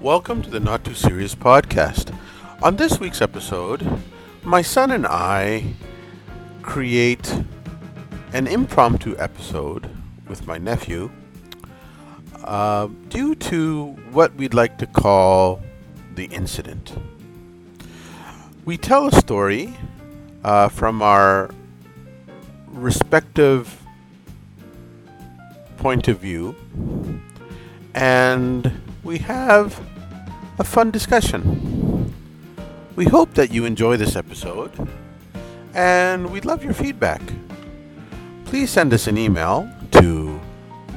Welcome to the Not Too Serious podcast. On this week's episode, my son and I create an impromptu episode with my nephew uh, due to what we'd like to call the incident. We tell a story uh, from our respective point of view and we have a fun discussion. We hope that you enjoy this episode and we'd love your feedback. Please send us an email to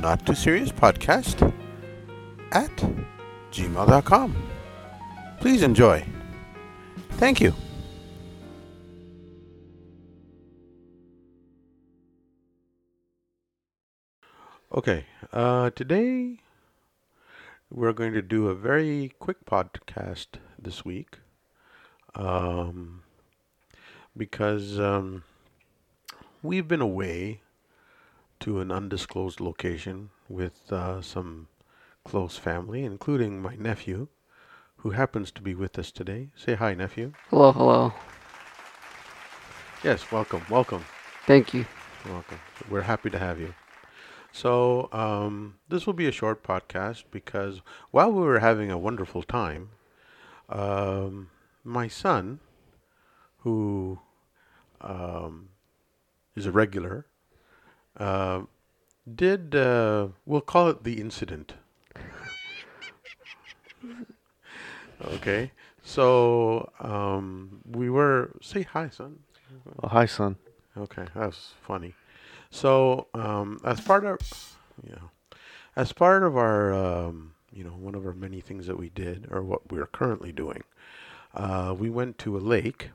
not too serious podcast at gmail.com. Please enjoy. Thank you. Okay, uh, today we're going to do a very quick podcast this week um, because um, we've been away to an undisclosed location with uh, some close family, including my nephew, who happens to be with us today. Say hi, nephew. Hello, hello. Yes, welcome, welcome, Thank you. welcome. We're happy to have you. So, um, this will be a short podcast because while we were having a wonderful time, um, my son, who um, is a regular, uh, did, uh, we'll call it the incident. okay, so um, we were, say hi, son. Oh, hi, son. Okay, that was funny. So, um, as part of, know, as part of our, um, you know, one of our many things that we did, or what we're currently doing, uh, we went to a lake,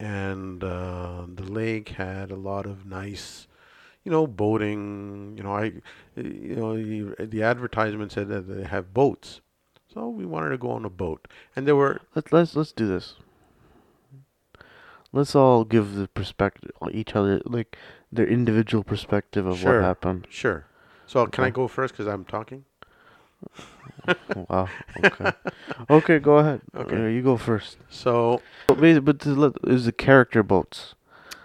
and uh, the lake had a lot of nice, you know, boating. You know, I, you know, the, the advertisement said that they have boats, so we wanted to go on a boat, and there were Let's let's let's do this. Let's all give the perspective each other like their individual perspective of Sure. what happened. sure. So can I go first because I'm talking? wow. Okay. okay, go ahead. Okay. Uh, you go first. So But basi- but to is the character boats.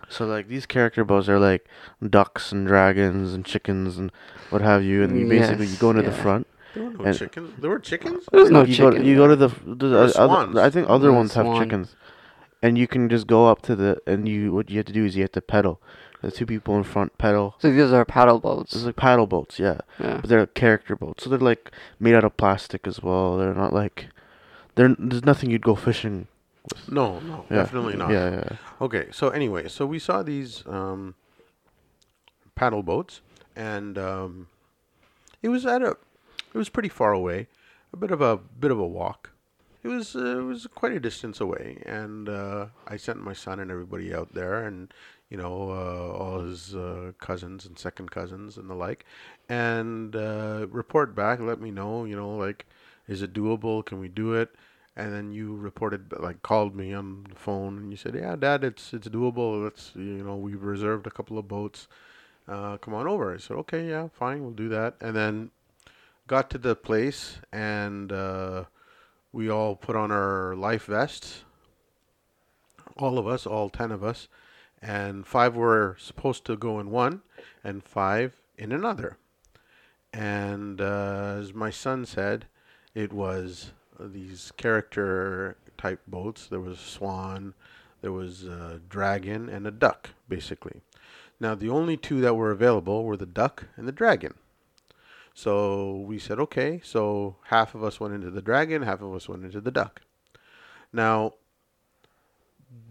So like these character boats are like ducks and dragons and chickens and what have you, and you basically you go into the front. There were no And- chickens. There were chickens. There's no you go to, you go to the, f- the other, swans. I think other There's ones have chickens, and you can just go up to the and you what you have to do is you have to pedal. The two people in front pedal. So these are paddle boats. It's like paddle boats, yeah, Yeah. but they're character boats, so they're like made out of plastic as well. They're not like they're there's nothing you'd go fishing. With. No, no, Yeah. definitely not. Yeah, yeah. Okay, so anyway, so we saw these um, paddle boats, and um, it was at a, it was pretty far away, a bit of a bit of a walk. It was uh, it was quite a distance away, and uh, I sent my son and everybody out there, and you know uh, all his uh, cousins and second cousins and the like, and uh, report back, let me know, you know, like, is it doable? Can we do it? And then you reported, like, called me on the phone, and you said, "Yeah, Dad, it's it's doable. Let's, you know, we've reserved a couple of boats. Uh, come on over." I said, "Okay, yeah, fine, we'll do that." And then got to the place, and uh, we all put on our life vests. All of us, all ten of us, and five were supposed to go in one, and five in another. And uh, as my son said, it was these character type boats. There was a swan, there was a dragon, and a duck, basically. Now, the only two that were available were the duck and the dragon. So we said, okay, so half of us went into the dragon, half of us went into the duck. Now,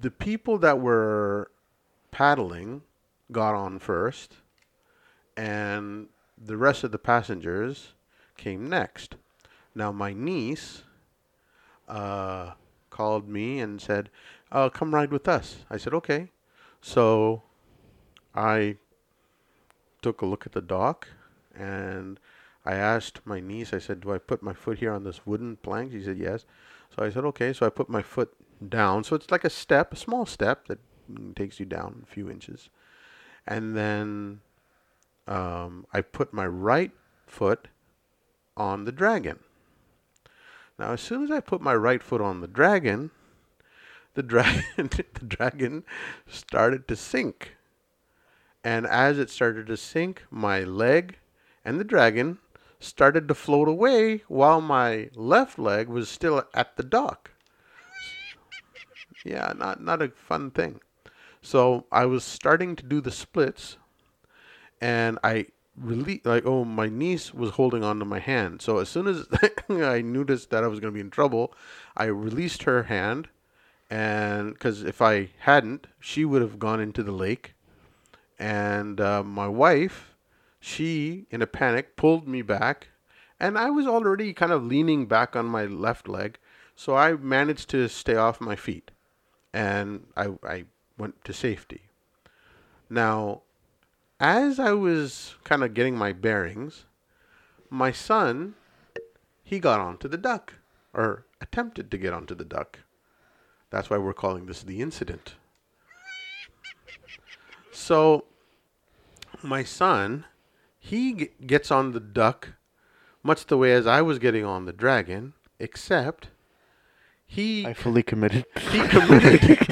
the people that were paddling got on first, and the rest of the passengers came next. Now, my niece uh, called me and said, uh, Come ride with us. I said, Okay. So I took a look at the dock and I asked my niece, I said, Do I put my foot here on this wooden plank? She said, Yes. So I said, Okay. So I put my foot down. So it's like a step, a small step that takes you down a few inches. And then um, I put my right foot on the dragon. Now, as soon as I put my right foot on the dragon, the dragon, the dragon started to sink. And as it started to sink, my leg and the dragon started to float away while my left leg was still at the dock. Yeah, not not a fun thing. So I was starting to do the splits, and I really like oh my niece was holding on to my hand. So as soon as I noticed that I was going to be in trouble, I released her hand, and because if I hadn't, she would have gone into the lake, and uh, my wife, she in a panic pulled me back, and I was already kind of leaning back on my left leg, so I managed to stay off my feet and I, I went to safety. Now, as I was kind of getting my bearings, my son, he got onto the duck, or attempted to get onto the duck. That's why we're calling this the incident. So, my son, he g- gets on the duck much the way as I was getting on the dragon, except he I fully committed. he committed.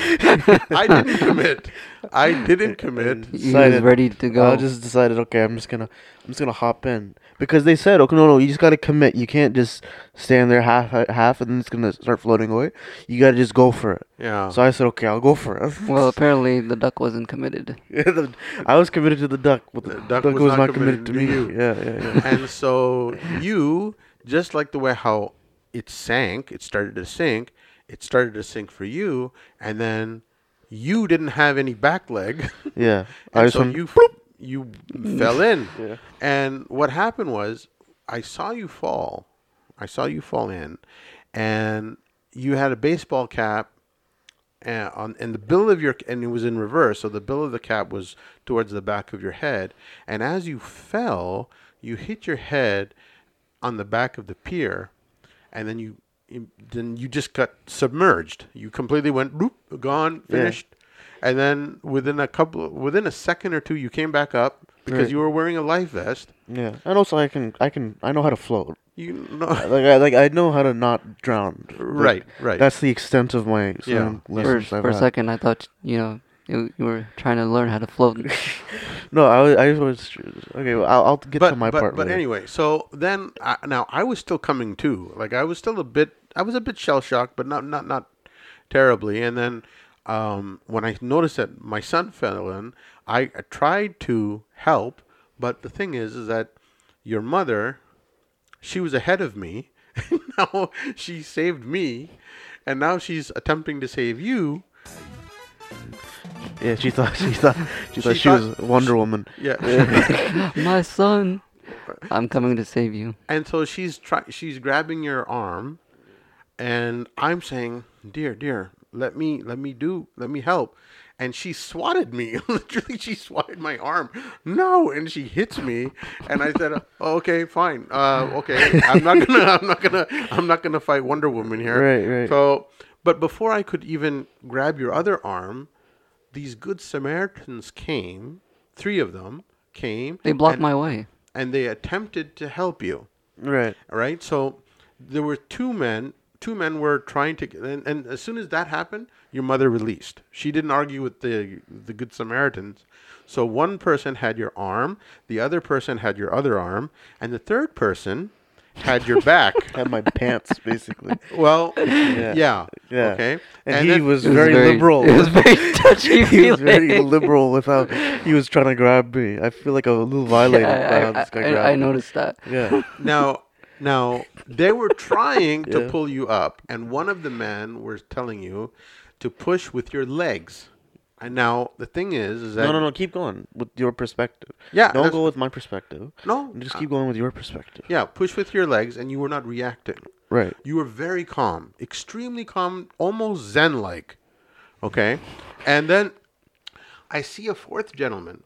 I didn't commit. I didn't commit. He was Decided- ready to go. I just decided, okay, I'm just gonna, I'm just gonna hop in because they said, okay, no, no, you just gotta commit. You can't just stand there half, half, and then it's gonna start floating away. You gotta just go for it. Yeah. So I said, okay, I'll go for it. well, apparently the duck wasn't committed. The- I was committed to the duck, but the, The duck duck, was was, not not committed, committed to to me. you. Yeah, yeah, yeah. and so you, just like the way how it sank, it started to sink. It started to sink for you, and then you didn't have any back leg, yeah. And so you you fell in. Yeah. And what happened was, I saw you fall. I saw you fall in, and you had a baseball cap. And on and the bill of your and it was in reverse, so the bill of the cap was towards the back of your head. And as you fell, you hit your head on the back of the pier, and then you, you then you just got submerged. You completely went boop, gone, Yeah. finished, and then within a couple within a second or two, you came back up because Right. you were wearing a life vest. yeah. And also, I can, I can, I know how to float. You know, Like, I, like, I know how to not drown. Like, right, right. That's the extent of my swimming For, lessons I've for a second, I thought you know you, you were trying to learn how to float. No, I was, I was okay. Well, I'll, I'll get but to my but, part but later. anyway, so then I, now I was still coming too. Like I was still a bit, I was a bit shell shocked, but not not not terribly. And then um, when I noticed that my son fell in, I, I tried to help, but the thing is, is that your mother, she was ahead of me. now she saved me, and now she's attempting to save you. Yeah, she thought she thought she thought She she, was thought- Wonder Woman. Yeah. My son, I'm coming to save you. And so she's try- she's grabbing your arm, and I'm saying, "Dear, dear, let me let me do let me help." And she swatted me. Literally, she swatted my arm. No, and she hits me, and I said, oh, "Okay, fine. Uh, okay, I'm not gonna I'm not gonna I'm not gonna fight Wonder Woman here." Right, right. So, but before I could even grab your other arm, these good Samaritans came. Three of them came. They blocked and- my way. and they attempted to help you. Right. All right. So there were two men. Two men were trying to, and, and as soon as that happened, your mother released. She didn't argue with the the good Samaritans. So one person had your arm, the other person had your other arm, and the third person had your back. Had my pants basically. well, yeah, Yeah. Yeah. okay. And, he then- was It was very, liberal. It was very touchy he was very liberal with how he was trying to grab me. I feel like a little violated Yeah, by I, how this guy I- I- grabbed I me. noticed that. Yeah. now now they were trying to pull you up and one of the men was telling you to push with your legs and now the thing is is that No, no, no. Keep going with your perspective. Yeah, Don't go with my perspective. no Just uh, keep going with your perspective. yeah push with your legs and you were not reacting Right. you were very calm extremely calm almost zen like okay and then i see a fourth gentleman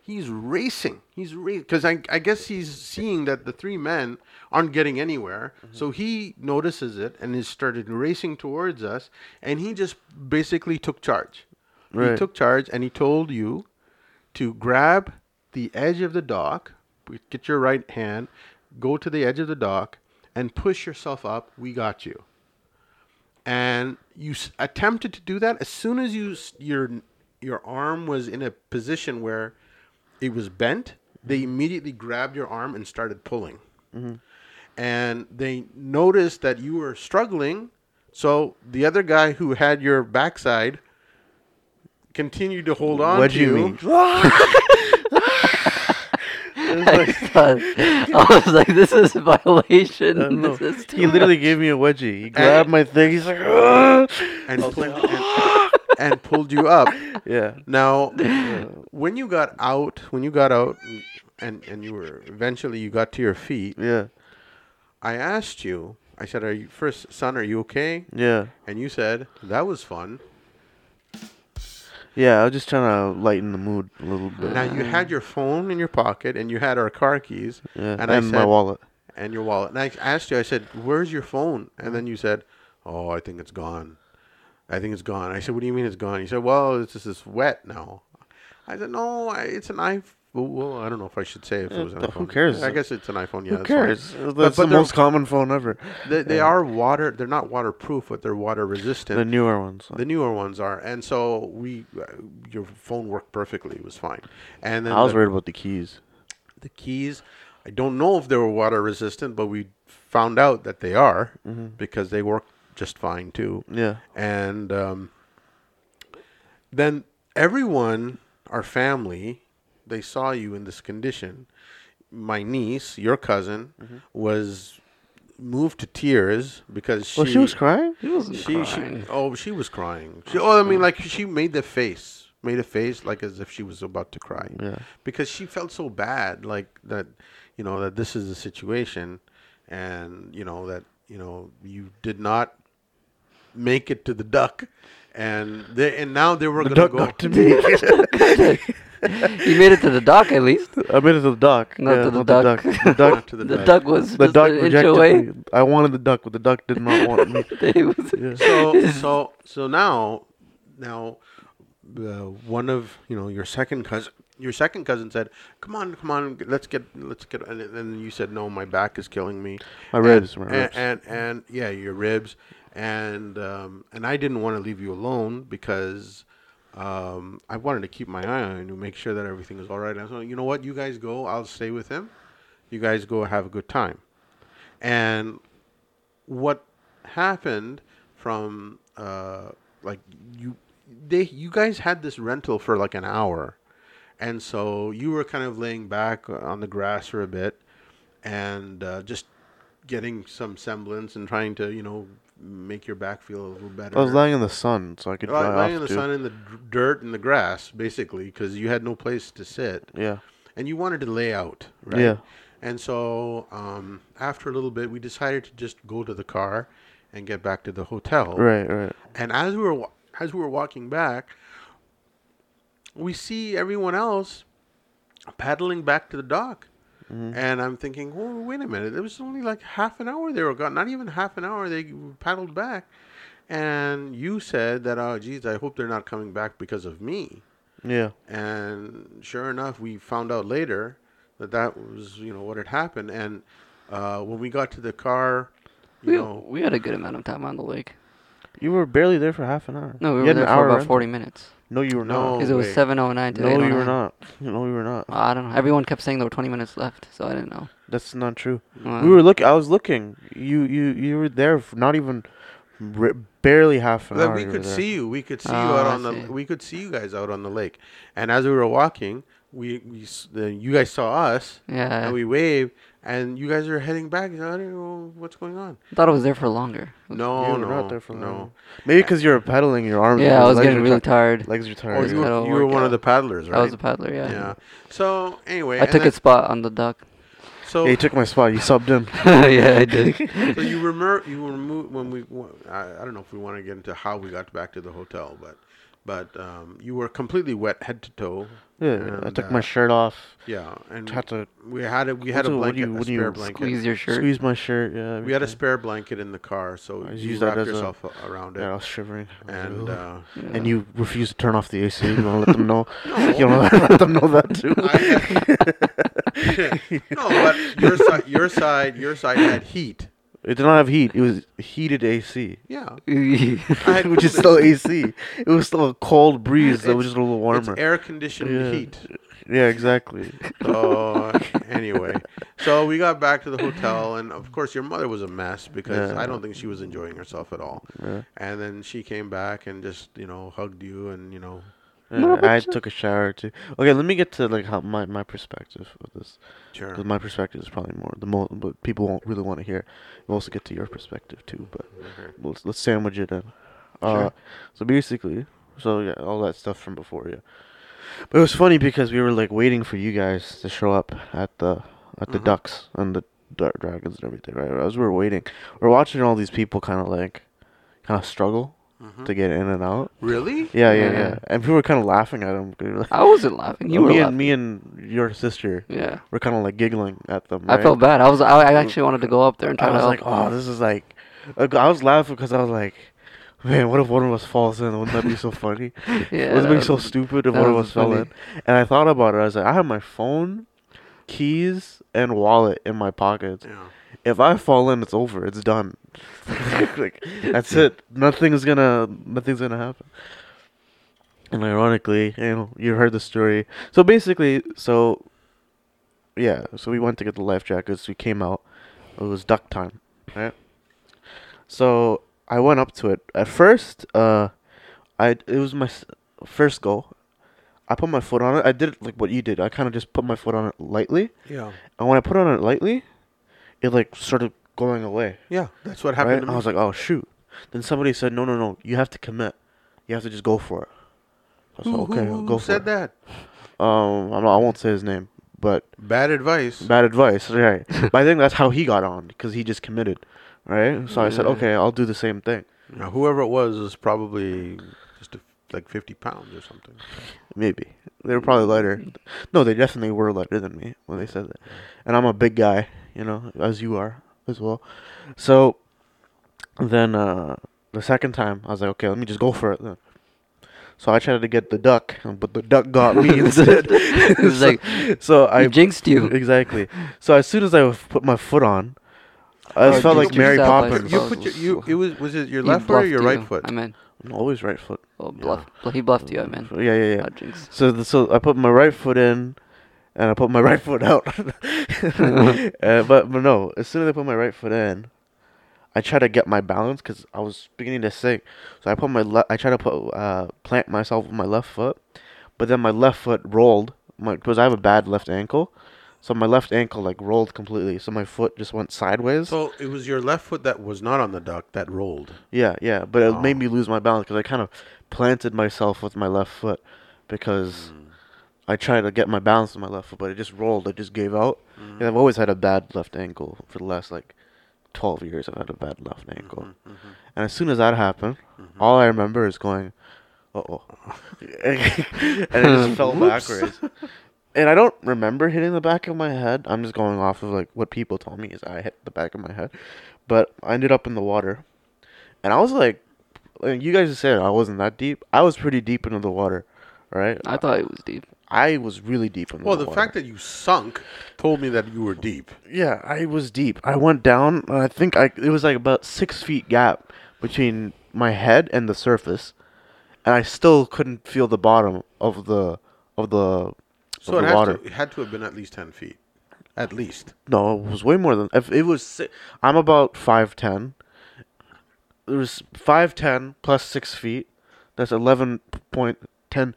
he's racing he's because I, I guess he's seeing that the three men aren't getting anywhere so he notices it and has started racing towards us and he just basically took charge he took charge and he told you to grab the edge of the dock, get your right hand, go to the edge of the dock, and push yourself up. We got you." And you s- attempted to do that as soon as you s- your your arm was in a position where it was bent. They mm-hmm. immediately grabbed your arm and started pulling mm-hmm. and they noticed that you were struggling. So the other guy who had your backside continued to hold on to Wedgie you. me. I, thought, I was like, this is a violation. Uh, no. This is too He literally much. gave me a wedgie. He grabbed my thing. He's like, and, pulled, and, and pulled you up. yeah. Now, when you got out, when you got out, and and you were eventually you got to your feet, Yeah. I asked you. I said, "Are you first, son? Are you okay?" Yeah. And you said, "That was fun." Yeah. I was just trying to lighten the mood a little bit. Now you had your phone in your pocket, and you had our car keys, yeah. and And, I my said- wallet. and your wallet. And I asked you, I said, "Where's your phone?" And then you said, "Oh, I think it's gone. I think it's gone." I said, "What do you mean it's gone?" You said, "Well, it's just it's wet now." I said, "No, I, it's an iPhone." Well, I don't know if I should say if it was an iPhone. who cares? I guess it's an iPhone. Yeah, Who that's cares? That's but the most common phone ever. They, they Yeah. are water. They're not waterproof, but they're water resistant. The newer ones. The newer ones are, and so we, uh, your phone worked perfectly. It was fine. And then I was the, worried about the keys. the keys, I don't know if they were water resistant, but we found out that they are Mm-hmm. because they work just fine too. Yeah. And um, then everyone, our family, they saw you in this condition. My niece, your cousin, Mm-hmm. was moved to tears because she Well, she was crying. He wasn't she, she crying. oh she was crying. She, oh, I mean, like she made the face, made a face like as if she was about to cry Yeah. because she felt so bad, like that, you know, that this is the situation, and you know that you know you did not make it to the duck, and they and now they were The gonna duck go. got to me. you made it to the dock at least. I made it to the dock. Not yeah, to the not duck. The duck. The duck. To the The duck. duck was the just duck an inch rejected away. me. I wanted the duck, but the duck did not want me. It was- Yeah. so so so now now uh, one of you know your second cousin your second cousin said come on come on let's get let's get and then you said no my back is killing me My And- ribs, my and, ribs. and and yeah your ribs and um, and I didn't want to leave you alone because um, I wanted to keep my eye on you make sure that everything was all right. And so you know what? You guys go. I'll stay with him. You guys go have a good time. And what happened from uh, like you they you guys had this rental for like an hour. And so you were kind of laying back on the grass for a bit and uh, just getting some semblance and trying to you know make your back feel a little better I was lying in the sun, so I could dry lying in the too. sun in the dirt and the grass basically because you had no place to sit Yeah. and you wanted to lay out, right? Yeah. And so um, after a little bit, we decided to just go to the car and get back to the hotel. Right. Right. And as we were as we were walking back, we see everyone else paddling back to the dock. Mm-hmm. And I'm thinking, oh, wait a minute. It was only like half an hour they were gone. Not even half an hour. They paddled back. And you said that, oh, geez, I hope they're not coming back because of me. Yeah. And sure enough, we found out later that that was, you know, what had happened. And uh, when we got to the car, you we, know, we had a good amount of time on the lake. You were barely there for half an hour. No, we You were had there an for hour about rental. 40 minutes. No, you were No. not. Because it was wait. 7.09 to No, you 8.09. were not. No, you were not. Well, I don't know. Everyone kept saying there were 20 minutes left, so I didn't know. That's not true. Uh, we were looking. I was looking. You, you, you were there for not even, r- barely half an Like, hour. we could see you. We could see you Oh, out I on the. We could see you guys out on the lake. And as we were walking, we, we the, you guys saw us, Yeah. and we waved, and you guys are heading back. I don't know what's going on. I thought I was there for longer. No, You were no, not there for no. long. Maybe because you were pedaling your arms. Yeah, I your was legs getting were really ti- tired. Legs are Oh, tired. you were, you were one of the paddlers, right? I was a paddler, yeah. yeah. So anyway, I took then- its spot on the dock. So Yeah, you took my spot. You subbed in. yeah, I did. so you remember you remove when we wa- I, I don't know if we want to get into how we got back to the hotel, but but um, you were completely wet head to toe. Yeah, I took uh, my shirt off. Yeah, and Had to we had a we had a it- what do blanket, you- a what you spare blanket. Squeeze your shirt. squeeze my shirt. Yeah. We had a spare blanket in the car, so I you wrapped yourself a- around it, Yeah, I was shivering. I was like, and uh, Yeah. and you refused to turn off the AC. You want to let them know. No. You want to let them know that too. I had, no, but your side, your side, your side had heat. It did not have heat. It was heated AC, Yeah. yeah, had which is still. AC. It was still a cold breeze that was just a little warmer. It's air conditioned Yeah. heat. Yeah, exactly. So anyway, so we got back to the hotel, and of course your mother was a mess because Yeah. I don't think she was enjoying herself at all. Yeah. And then she came back and just you know hugged you and you know Yeah, I took a shower too. Okay, let me get to like how my my perspective of this. sure. 'cause my perspective is probably more the most, but people won't really want to hear. We'll also get to your perspective too, but Okay. let's let's sandwich it in. Uh, Sure. so basically, so yeah, all that stuff from before, yeah. But it was funny because we were like waiting for you guys to show up at the at the Mhm. ducks and the dark dragons and everything, right? As we were waiting, we're watching all these people kind of like kind of struggle Mhm. to get in and out. Really? Yeah, yeah, yeah. Yeah. And people were kind of laughing at them. Like, I wasn't laughing. You were me laughing. and me and your sister yeah, were kind of like giggling at them. I felt bad. I was. I, I actually wanted to go up there and try I to was help. like, oh, this is like, I was laughing because I was like, man, what if one of us falls in? Wouldn't that be so funny? yeah, Wouldn't it be so stupid if one of us fell in? And I thought about it. I was like, I have my phone, keys, and wallet in my pockets. Yeah. If I fall in, it's over. It's done. like that's it. Nothing's gonna nothing's gonna happen. And ironically, you know, you heard the story. So basically, so yeah, so we went to get the life jackets. We came out. It was duck time, right? So I went up to it. At first, uh, I it was my first go. I put my foot on it. I did it like what you did. I kind of just put my foot on it lightly, Yeah. and when I put on it lightly, it like started going away. Yeah. That's what happened Right? to me. I was like, oh shoot. Then somebody said, no, no, no. You have to commit. You have to just go for it. I was who, like, okay, who, who go for said it. that? Um, I'm not, I won't say his name, but Bad advice. bad advice, right? but I think that's how he got on because he just committed, right? So I said, okay, I'll do the same thing. Now, whoever it was is probably just a, like 50 pounds or something. Maybe they were probably lighter. No, they definitely were lighter than me when they said that. And I'm a big guy, you know, as you are as well. So then uh, the second time, I was like, okay, let me just go for it then. So I tried to get the duck, but the duck got me instead. It's so, like, so I I jinxed you. exactly. So as soon as I put my foot on, I Oh, felt like Mary Poppins. You put your, you it was was it your You left foot or your you. right foot? I mean, I'm always right foot. well, bluff. He bluffed you. I mean, Yeah, yeah, yeah. God, jinx. So the, so I put my right foot in, and I put my right foot out. uh, but but no, as soon as I put my right foot in, I try to get my balance because I was beginning to sink. So I put my le- I try to put uh, plant myself with my left foot, but then my left foot rolled. My because I have a bad left ankle, so my left ankle like rolled completely. So my foot just went sideways. So it was your left foot that was not on the duck that rolled. Yeah, yeah, but it made Oh. me lose my balance because I kind of planted myself with my left foot because I tried to get my balance with my left foot, but it just rolled. It just gave out. Mm-hmm. And I've always had a bad left ankle for the last like twelve years. I've had a bad left ankle, Mm-hmm. and as soon as that happened, all I remember is going, "Uh oh," and it just fell backwards. And I don't remember hitting the back of my head. I'm just going off of like what people told me is I hit the back of my head, but I ended up in the water, and I was like, like you guys said I wasn't that deep. I was pretty deep into the water, right? I thought it was deep. I was really deep in Well, the floor. Well the water. fact that you sunk told me that you were deep. Yeah, I was deep. I went down. I think I it was like about six feet gap between my head and the surface, and I still couldn't feel the bottom of the of the So of it, the has water. To, it had to have been at least 10 feet. At least. No, it was way more than. If it was, I'm about five ten. It was five ten plus six feet. That's eleven point ten.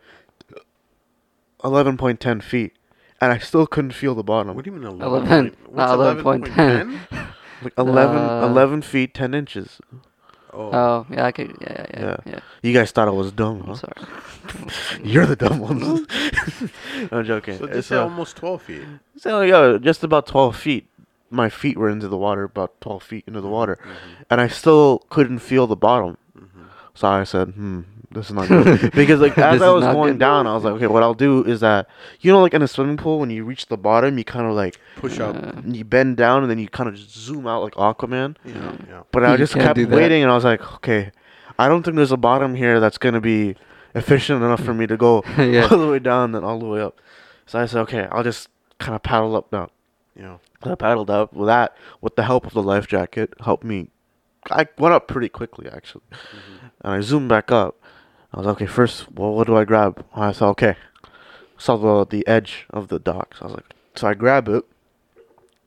Eleven point ten feet, and I still couldn't feel the bottom. What do you mean 11? 11, not what's 11.10? Like 11, Uh, 11 feet ten inches. Oh. Oh, yeah, I could. Yeah, yeah, yeah. Yeah. yeah. You guys thought I was dumb, I'm huh? sorry. You're the dumb ones. I'm joking. so It's, this is uh, almost 12 feet. so yeah, just about twelve feet. My feet were into the water, about twelve feet into the water, and I still couldn't feel the bottom. So I said, "Hmm, this is not good." because like as I was going good. down, I was like, "Okay, what I'll do is that you know, like in a swimming pool, when you reach the bottom, you kind of like Push up. Uh, you bend down and then you kind of just zoom out like Aquaman." Yeah, yeah. But I You just kept waiting, and I was like, "Okay, I don't think there's a bottom here that's gonna be efficient enough for me to go Yeah. all the way down and all the way up." So I said, "Okay, I'll just kind of paddle up now." Yeah. I paddled up with that with the help of the life jacket helped me. I went up pretty quickly actually, and I zoomed back up. I was like, okay. First, well, what do I grab? I saw, okay, saw the the edge of the dock. So I was like, so I grab it,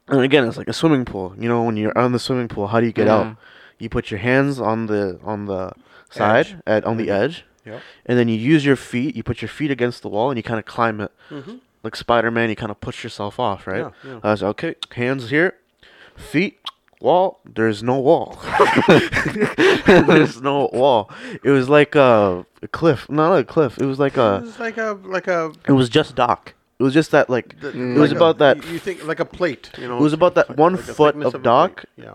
and again, it's like a swimming pool. You know, when you're on the swimming pool, how do you get Yeah. out? You put your hands on the on the side Edge. at on the Mhm. edge, Yep. and then you use your feet. You put your feet against the wall, and you kind of climb it Mm-hmm. like Spider Man. You kind of push yourself off, right? Yeah, yeah. I was like, okay, hands here, feet, wall. There's no wall. There's no wall. It was like a, a cliff, not a cliff. It was like It a. was like a like a. It was just dock. It was just that like. th- It was like a- about that You, think like a plate, you know? It was about that one like foot thickness of dock, Yeah.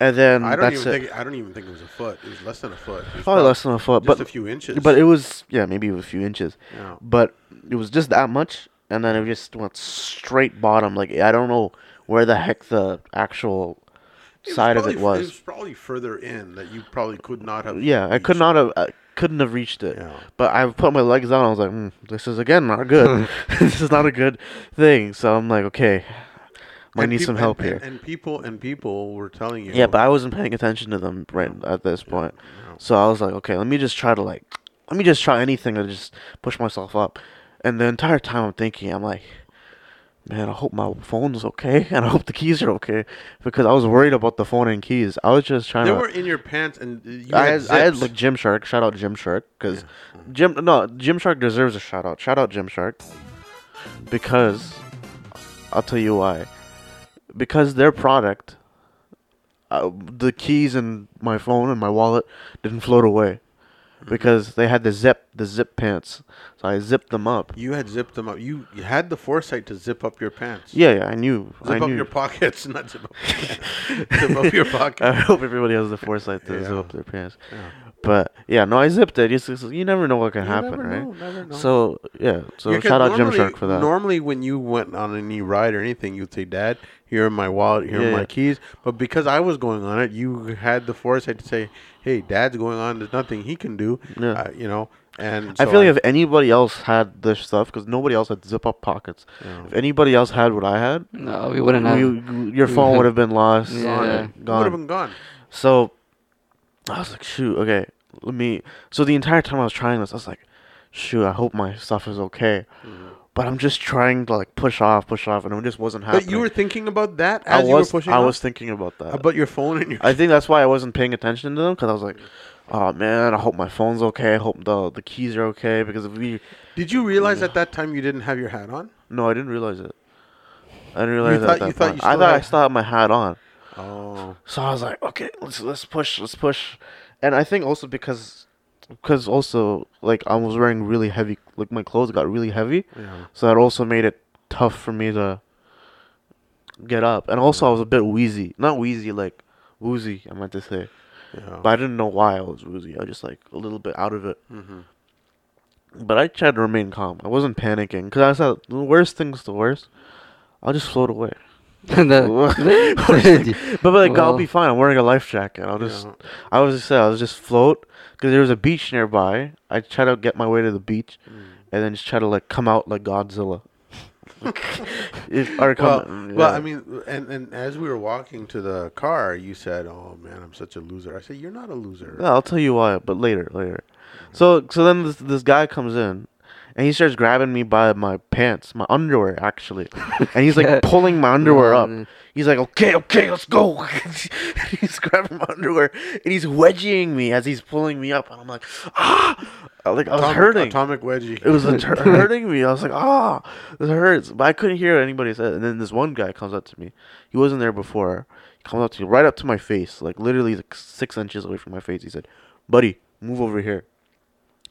and then I don't even it. think I don't even think it was a foot. It was less than a foot. It was Probably less than a foot, just but a few inches. but it was yeah maybe a few inches, yeah. but it was just that much, and then it just went straight bottom. Like I don't know where the heck the actual It was side of probably it f- was. It was probably further in that you probably could not have. Yeah, I could not have, I couldn't have reached it. Yeah. But I put my legs down. I was like, mm, this is again not good. this is not a good thing. So I'm like, okay, might And need peop- some help and, here. And people and people were telling you. yeah, but I wasn't paying attention to them right at this point. So I was like, okay, let me just try to like, let me just try anything to just push myself up. And the entire time I'm thinking, I'm like, man, I hope my phone's okay, and I hope the keys are okay, because I was worried about the phone and keys. I was just trying they to. They were in your pants, and you I had, had, I had like Gymshark. Shout out Gymshark because Jim no Gymshark deserves a shout out. Shout out Gymshark because I'll tell you why. Because their product, uh, the keys and my phone and my wallet didn't float away because they had the zip the zip pants. So I zipped them up. You had zipped them up. You, you had the foresight to zip up your pants. Yeah, yeah, I knew. Zip I up knew. your pockets, not zip up your pants. zip up your pockets. I hope everybody has the foresight to zip up their pants. Yeah. But yeah, no, I zipped it. It's, it's- you never know what can You happen, never right? know, never know. So yeah, so Yeah, 'cause shout out normally- Gymshark for that. Normally, when you went on any ride or anything, you'd say, "Dad, here are my wallet, here Yeah, are my yeah. keys." But because I was going on it, you had the foresight to say, "Hey, Dad's going on. There's nothing he can do." Yeah. Uh, you know, and I feel like if anybody else had this stuff, because nobody else had zip up pockets. Yeah. If anybody else had what I had, No, we wouldn't have. your phone would have been lost, Yeah. gone, Yeah. it would have been gone. So I was like, shoot, okay, let me. So the entire time I was trying this, I was like, shoot, I hope my stuff is okay. Mm-hmm. But I'm just trying to like push off, push off, and it just wasn't happening. But you were thinking about that I as you was, were pushing. I off? was thinking about that. about your phone and your. I think that's why I wasn't paying attention to them because I was like, oh man, I hope my phone's okay. I hope the the keys are okay because if we Did you realize mm. at that time you didn't have your hat on? no, I didn't realize it. I didn't realize thought- that. you that thought you I thought I still had my hat on. Oh, So I was like, okay, let's let's push, let's push, and I think also because because also like I was wearing really heavy, like my clothes got really heavy, yeah. so that also made it tough for me to get up, and also I was a bit wheezy, not wheezy like woozy, I meant to say, Yeah. but I didn't know why I was woozy. I was just like a little bit out of it. hmm But I tried to remain calm. I wasn't panicking because I said the worst thing's the worst. I'll just float away. The- But like I'll be fine. I'm wearing a life jacket. I'll just Yeah. I was just say I'll just float because there was a beach nearby. I try to get my way to the beach Mm. and then just try to like come out like Godzilla. if, or Well, come, well, yeah. I mean, and and as we were walking to the car, you said, "Oh man, I'm such a loser." I said, "You're not a loser." Yeah, I'll tell you why, but later, later. So, so then this this guy comes in, and he starts grabbing me by my pants, my underwear actually, and he's like pulling my underwear up. He's like, okay, okay, let's go. he's grabbing my underwear and he's wedging me as he's pulling me up, and I'm like, ah, like I was hurting. Atomic wedgie. It was like, hurting me. I was like, ah, this hurts. But I couldn't hear what anybody said. And then this one guy comes up to me. He wasn't there before. He comes up to me, right up to my face, like literally like six inches away from my face. He said, buddy, move over here.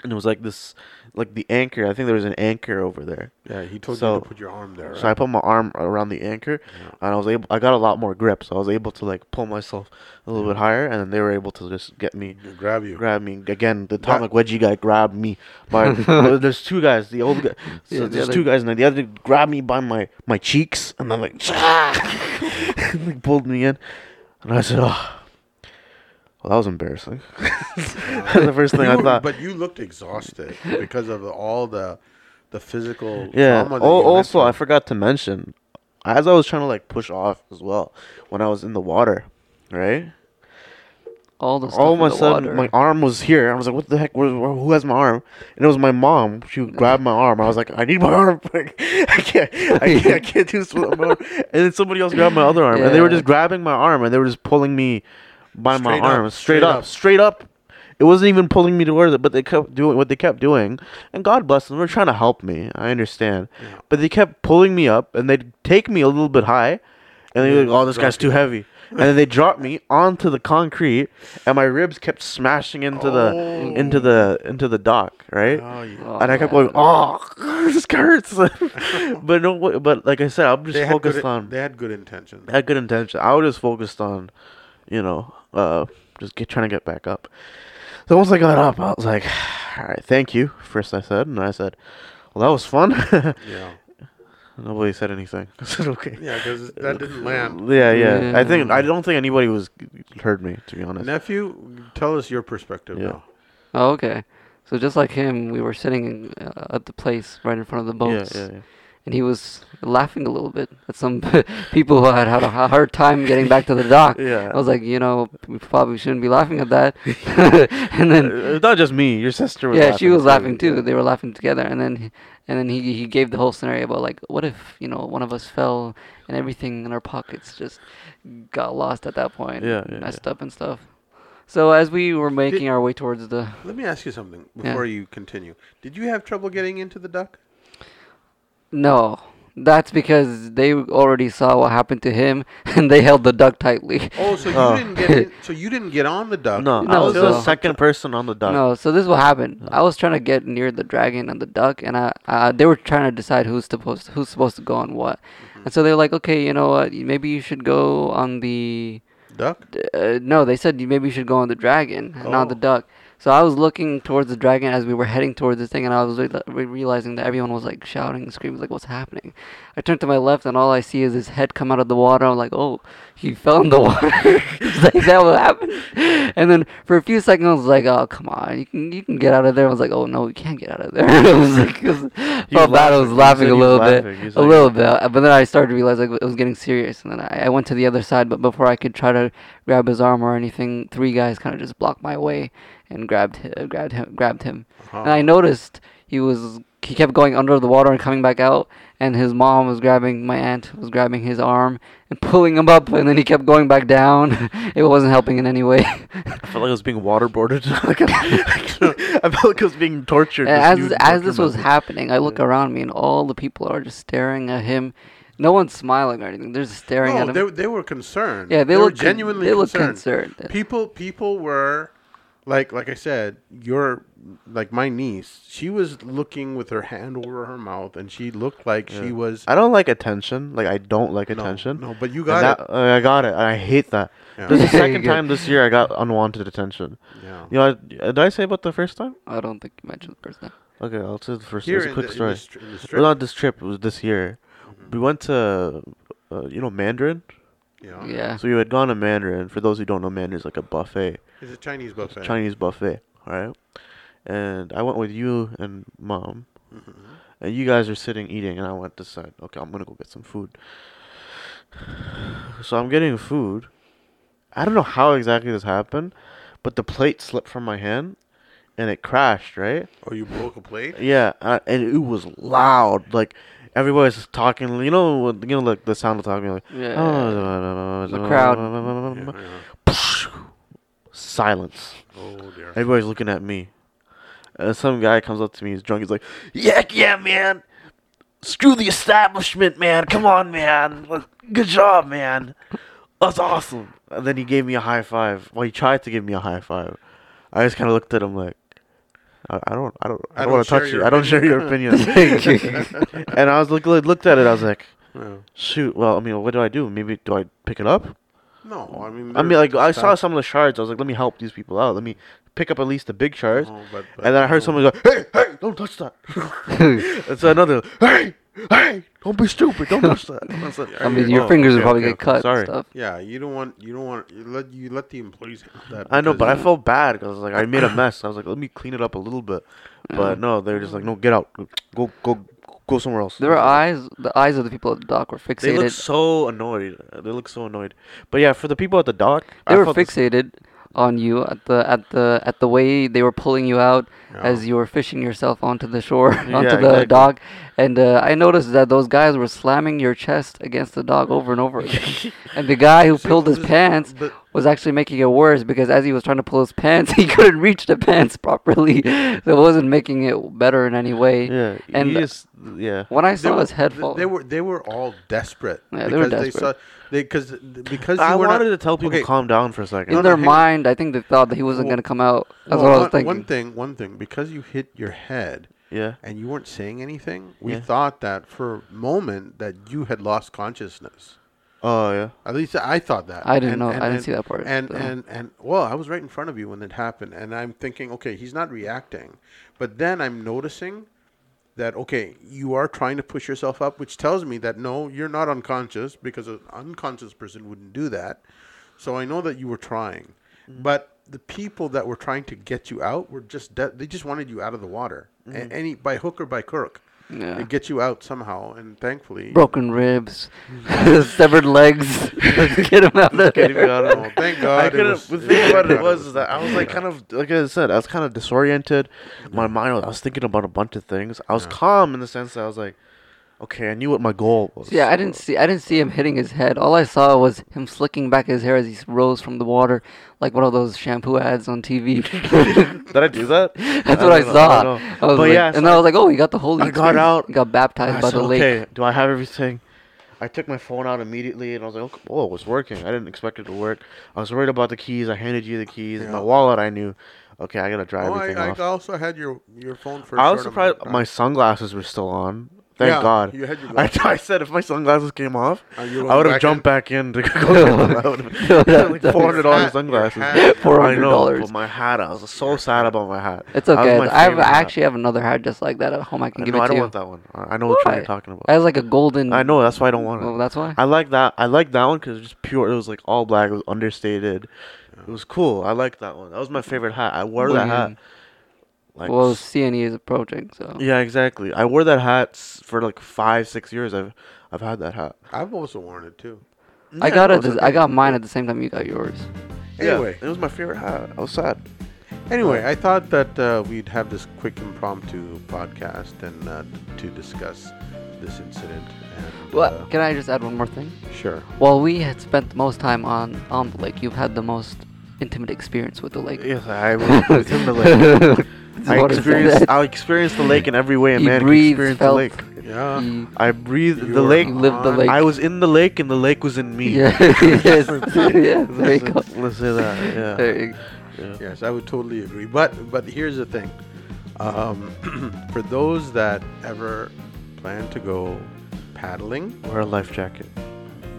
And it was like this, like the anchor. I think there was an anchor over there. yeah, he told So- you to put your arm there. So I put my arm around the anchor, Yeah. and I was able. I got a lot more grip, so I was able to like pull myself a little bit higher, and then they were able to just get me, grab you. grab me again. The atomic wedgie guy grabbed me by. there's two guys. The old guy. So Yeah, the there's other- two guys, and then the other grabbed me by my my cheeks, and then like, like pulled me in, and I said, "Oh." Well, that was embarrassing. That's the first thing You I were- thought. But you looked exhausted because of all the the physical Yeah. trauma. That al- you also, I forgot to mention, as I was trying to like push off as well, when I was in the water, right? All the stuff All in of a sudden, water. my arm was here. I was like, "What the heck? Where, where- who has my arm?" And it was my mom. She grabbed my arm. I was like, "I need my arm. I can't. I can't. I can't do this with my arm." And then somebody else grabbed my other arm, and they were just grabbing my arm, and they were just pulling me by my Straight up, arm, straight, straight up, up. straight up. It wasn't even pulling me towards it, but they kept doing what they kept doing. And God bless them, they're trying to help me. I understand, Yeah. but they kept pulling me up, and they'd take me a little bit high, and they're Yeah, like, "Oh, this guy's too heavy." and then they dropped me onto the concrete, and my ribs kept smashing into the oh. into the into the dock, right? Oh, yeah. Oh, and I kept going, "Oh, this hurts." but no, but like I said, I'm just They focused good, on. they had good intentions. Had good intention. I was just focused on, you know, uh, just get trying to get back up. So once I got up, I was like, "All right, thank you." First, I said, and I said, "Well, that was fun." Yeah. Nobody said anything. I said, "Okay." Yeah, because that didn't land. Yeah, yeah. I think I don't think anybody was heard me to be honest. Nephew, tell us your perspective Yeah. now. Oh, okay. So just like him, we were sitting uh, at the place right in front of the boats. Yeah, yeah, yeah. And he was laughing a little bit at some people who had had a hard time getting back to the dock. Yeah. I was like, you know, we probably shouldn't be laughing at that. and then Uh, it's not just me. Your sister was. yeah, she was laughing too. Yeah. They were laughing together, and then he- and then he he gave the whole scenario about like, what if you know one of us fell and everything in our pockets just got lost at that point, Yeah, yeah, messed up and stuff. So as we were making our way towards the Let me ask you something Yeah. before you continue. Did you have trouble getting into the duck? No, that's because they already saw what happened to him, and they held the duck tightly. Oh, so you Oh. didn't get in, so you didn't get on the duck. No, I No, was so- the second person on the dock. No, so this is what happened. I was trying to get near the dragon and the duck, and I, uh, they were trying to decide who's supposed who's supposed to go on what. And so they're like, okay, you know what? Maybe you should go on the. Duck? Uh, no, they said you maybe you should go on the dragon, and not the Oh. duck. So I was looking towards the dragon as we were heading towards the thing, and I was re- re- realizing that everyone was like shouting and screaming, like, "What's happening?" I turned to my left, and all I see is his head come out of the water. I'm like, "Oh, he fell in the water." Like that what happened. And then for a few seconds, I was like, "Oh, come on, you can you can get out of there." I was like, "Oh no, we can't get out of there." I was like, was, felt bad. I was laughing. He laughing said a little bit. He's a like- little bit. But then I started to realize like it was getting serious, and then I, I went to the other side. But before I could try to grab his arm or anything, three guys kind of just blocked my way and grabbed uh, grabbed him grabbed him. And I Uh-huh. noticed he was he kept going under the water and coming back out, and his mom was grabbing my aunt was grabbing his arm and pulling him up, and then he kept going back down. it wasn't helping in any way. I felt like I was being waterboarded. I felt like I was being tortured. This as as this was happening, I look around me and all the people are just staring at him. No one's smiling or anything. They're just staring No, at him. they, they were concerned. yeah, they, were look con- genuinely they concerned. concerned. People people were like like I said, your like my niece, she was looking with her hand over her mouth and she looked like she was I don't like attention. Like I don't like no, attention. No, but you And got that- uh, I got it. I hate that. Yeah. This is the second time this year I got unwanted attention. Yeah. You know, I- did I say about the first time? I don't think you mentioned the first time. Okay, I'll say the first. Here It's a quick the, story. In the, in the It not this trip. It was this year. Mm-hmm. We went to, uh, you know, Mandarin. Yeah. Yeah. So we had gone to Mandarin. For those who don't know, Mandarin is like a buffet, It's a Chinese buffet. Chinese buffet. All right. And I went with you and mom, Mhm. and you guys are sitting eating, and I went to decide. Okay, I'm gonna go get some food. So I'm getting food. I don't know how exactly this happened, but the plate slipped from my hand, and it crashed. Right. Oh, you broke a plate? Yeah, uh, and it was loud. Like everybody's talking. You know, you know, like the sound of talking. Like, Yeah. oh, The crowd. Yeah, yeah. Silence. Oh dear. Everybody's looking at me. And some guy comes up to me. He's drunk. He's like, "Yeah, yeah, man. Screw the establishment, man. Come on, man. Good job, man. That's awesome." And then he gave me a high five. Well, he tried to give me a high five. I just kind of looked at him like, I, I don't, I don't, I don't, want to touch you. I don't share your opinion. and I was look, looked at it. I was like, Yeah. shoot. Well, I mean, what do I do? Maybe do I pick it up? No, I mean. I mean, like I saw some of the shards. I was like, let me help these people out. Let me pick up at least the big shards. Oh, but, but And then I heard no. someone go, "Hey, hey, don't touch that!" and so another, "Hey, hey, don't be stupid, don't touch that." I like, I mean, your "Oh, fingers would okay, probably okay, get cut Sorry, and stuff. Yeah, you don't want you don't want you let you let the employees handle that. I know, but I uh, felt bad because I was like I made a mess. I was like, "Let me clean it up a little bit," but no, they were just like, "No, get out, go, go, go somewhere else. There were eyes. The eyes of the people at the dock were fixated. They fixated. look so annoyed. They look so annoyed. But yeah, for the people at the dock, they I were felt the fixated on you at the at the at the way they were pulling you out Yeah. as you were fishing yourself onto the shore onto Yeah, the exactly. dock and uh, i noticed that those guys were slamming your chest against the dog over and over again and the guy who pulled his pants was actually making it worse because as he was trying to pull his pants he couldn't reach the pants properly so it wasn't making it better in any way Yeah, and you just yeah. when i they saw were- his head fall They were they were all desperate. Yeah, they were because desperate. saw they because because I were wanted not, to tell people okay, calm down for a second. in no, their mind i think they thought that he wasn't Well- going to come out that's well, what i was thinking One thing, one thing, because you hit your head yeah, and you weren't saying anything, we Yeah. thought that for a moment that you had lost consciousness. oh yeah. At least I thought that. I didn't And- know- and- I didn't and- see that part, And so. and and well, I was right in front of you when it happened, and I'm thinking, okay, he's not reacting, but then I'm noticing that okay, you are trying to push yourself up, which tells me that no, you're not unconscious because an unconscious person wouldn't do that. So I know that you were trying, Mm-hmm. but the people that were trying to get you out were just de- they just wanted you out of the water, Mm-hmm. A- any by hook or by crook, yeah to get you out somehow. And thankfully, broken ribs, severed legs. Get him out of Get there. out of thank God. I couldn't. was- The thing about it was that I was like kind of like I said, I was kind of disoriented. My mind, was- I was thinking about a bunch of things. I was Yeah. calm in the sense that I was like, okay, I knew what my goal was. Yeah, I didn't see. I didn't see him hitting his head. All I saw was him slicking back his hair as he rose from the water, like one of those shampoo ads on TV. Did I do that? That's what I, know, saw. I. I was But like, yeah, and so then I was like, "Oh, he got the holy." I got out. Got baptized I by said, the lake. okay, do I have everything? I took my phone out immediately and I was like, okay, it was working. I didn't expect it to work. I was worried about the keys. I handed you the keys. Yeah. My wallet, I knew. Okay, I gotta drive Oh, everything I, I also had your your phone for. a I was surprised my sunglasses were still on. Thank Yeah, God. you had your I, glasses. I said if my sunglasses came off, Uh, I would have jumped in? back in to go get them. I would've- like four hundred dollars Hat, your sunglasses. I know, $400. but my hat. I was so sad about my hat. It's okay. I have, favorite I hat. actually have another hat just like that at home. I can I give know, it I don't you. want that one. I I know what one you're talking about. It has like a golden. I know that's why I don't want it. Well, that's why. I like that. I like that one because it's just pure. It was like all black. It was understated. It was cool. I like that one. That was my favorite hat. I wore that hat. Booyah. Like well, s- CNE is approaching, so. yeah, exactly. I wore that hat for like five, six years. I've I've had that hat. I've also worn it too. I Yeah, got it. it's I got mine at the same time you got yours. Yeah, Anyway, it was my favorite hat. I was sad. anyway, I thought that uh, we'd have this quick impromptu podcast and uh, to discuss this incident. And, Well, uh, can I just add one more thing? sure. While we had spent the most time on on the lake, you've had the most intimate experience with the lake. Yes, I was within the lake. Just I wanted experienced. I experienced the lake in every way a You man can breathed, experience felt- the lake. Yeah. You- I breathed the lake. You lived the lake. I was in the lake, and the lake was in me. Yeah. yes. yeah. There you go. Let's say that. Yeah. There yeah. Yes, I would totally agree. But but here's the thing. Um, for those that ever plan to go paddling, Wear a life jacket.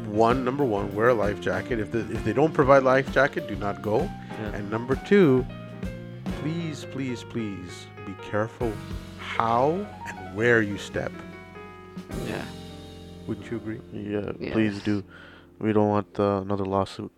one number one, wear a life jacket. If the, if they don't provide life jacket, do not go. Yeah. And number two, please, please, please be careful how and where you step. Yeah. Wouldn't you agree? Yeah, Yes. please do. We don't want uh, another lawsuit.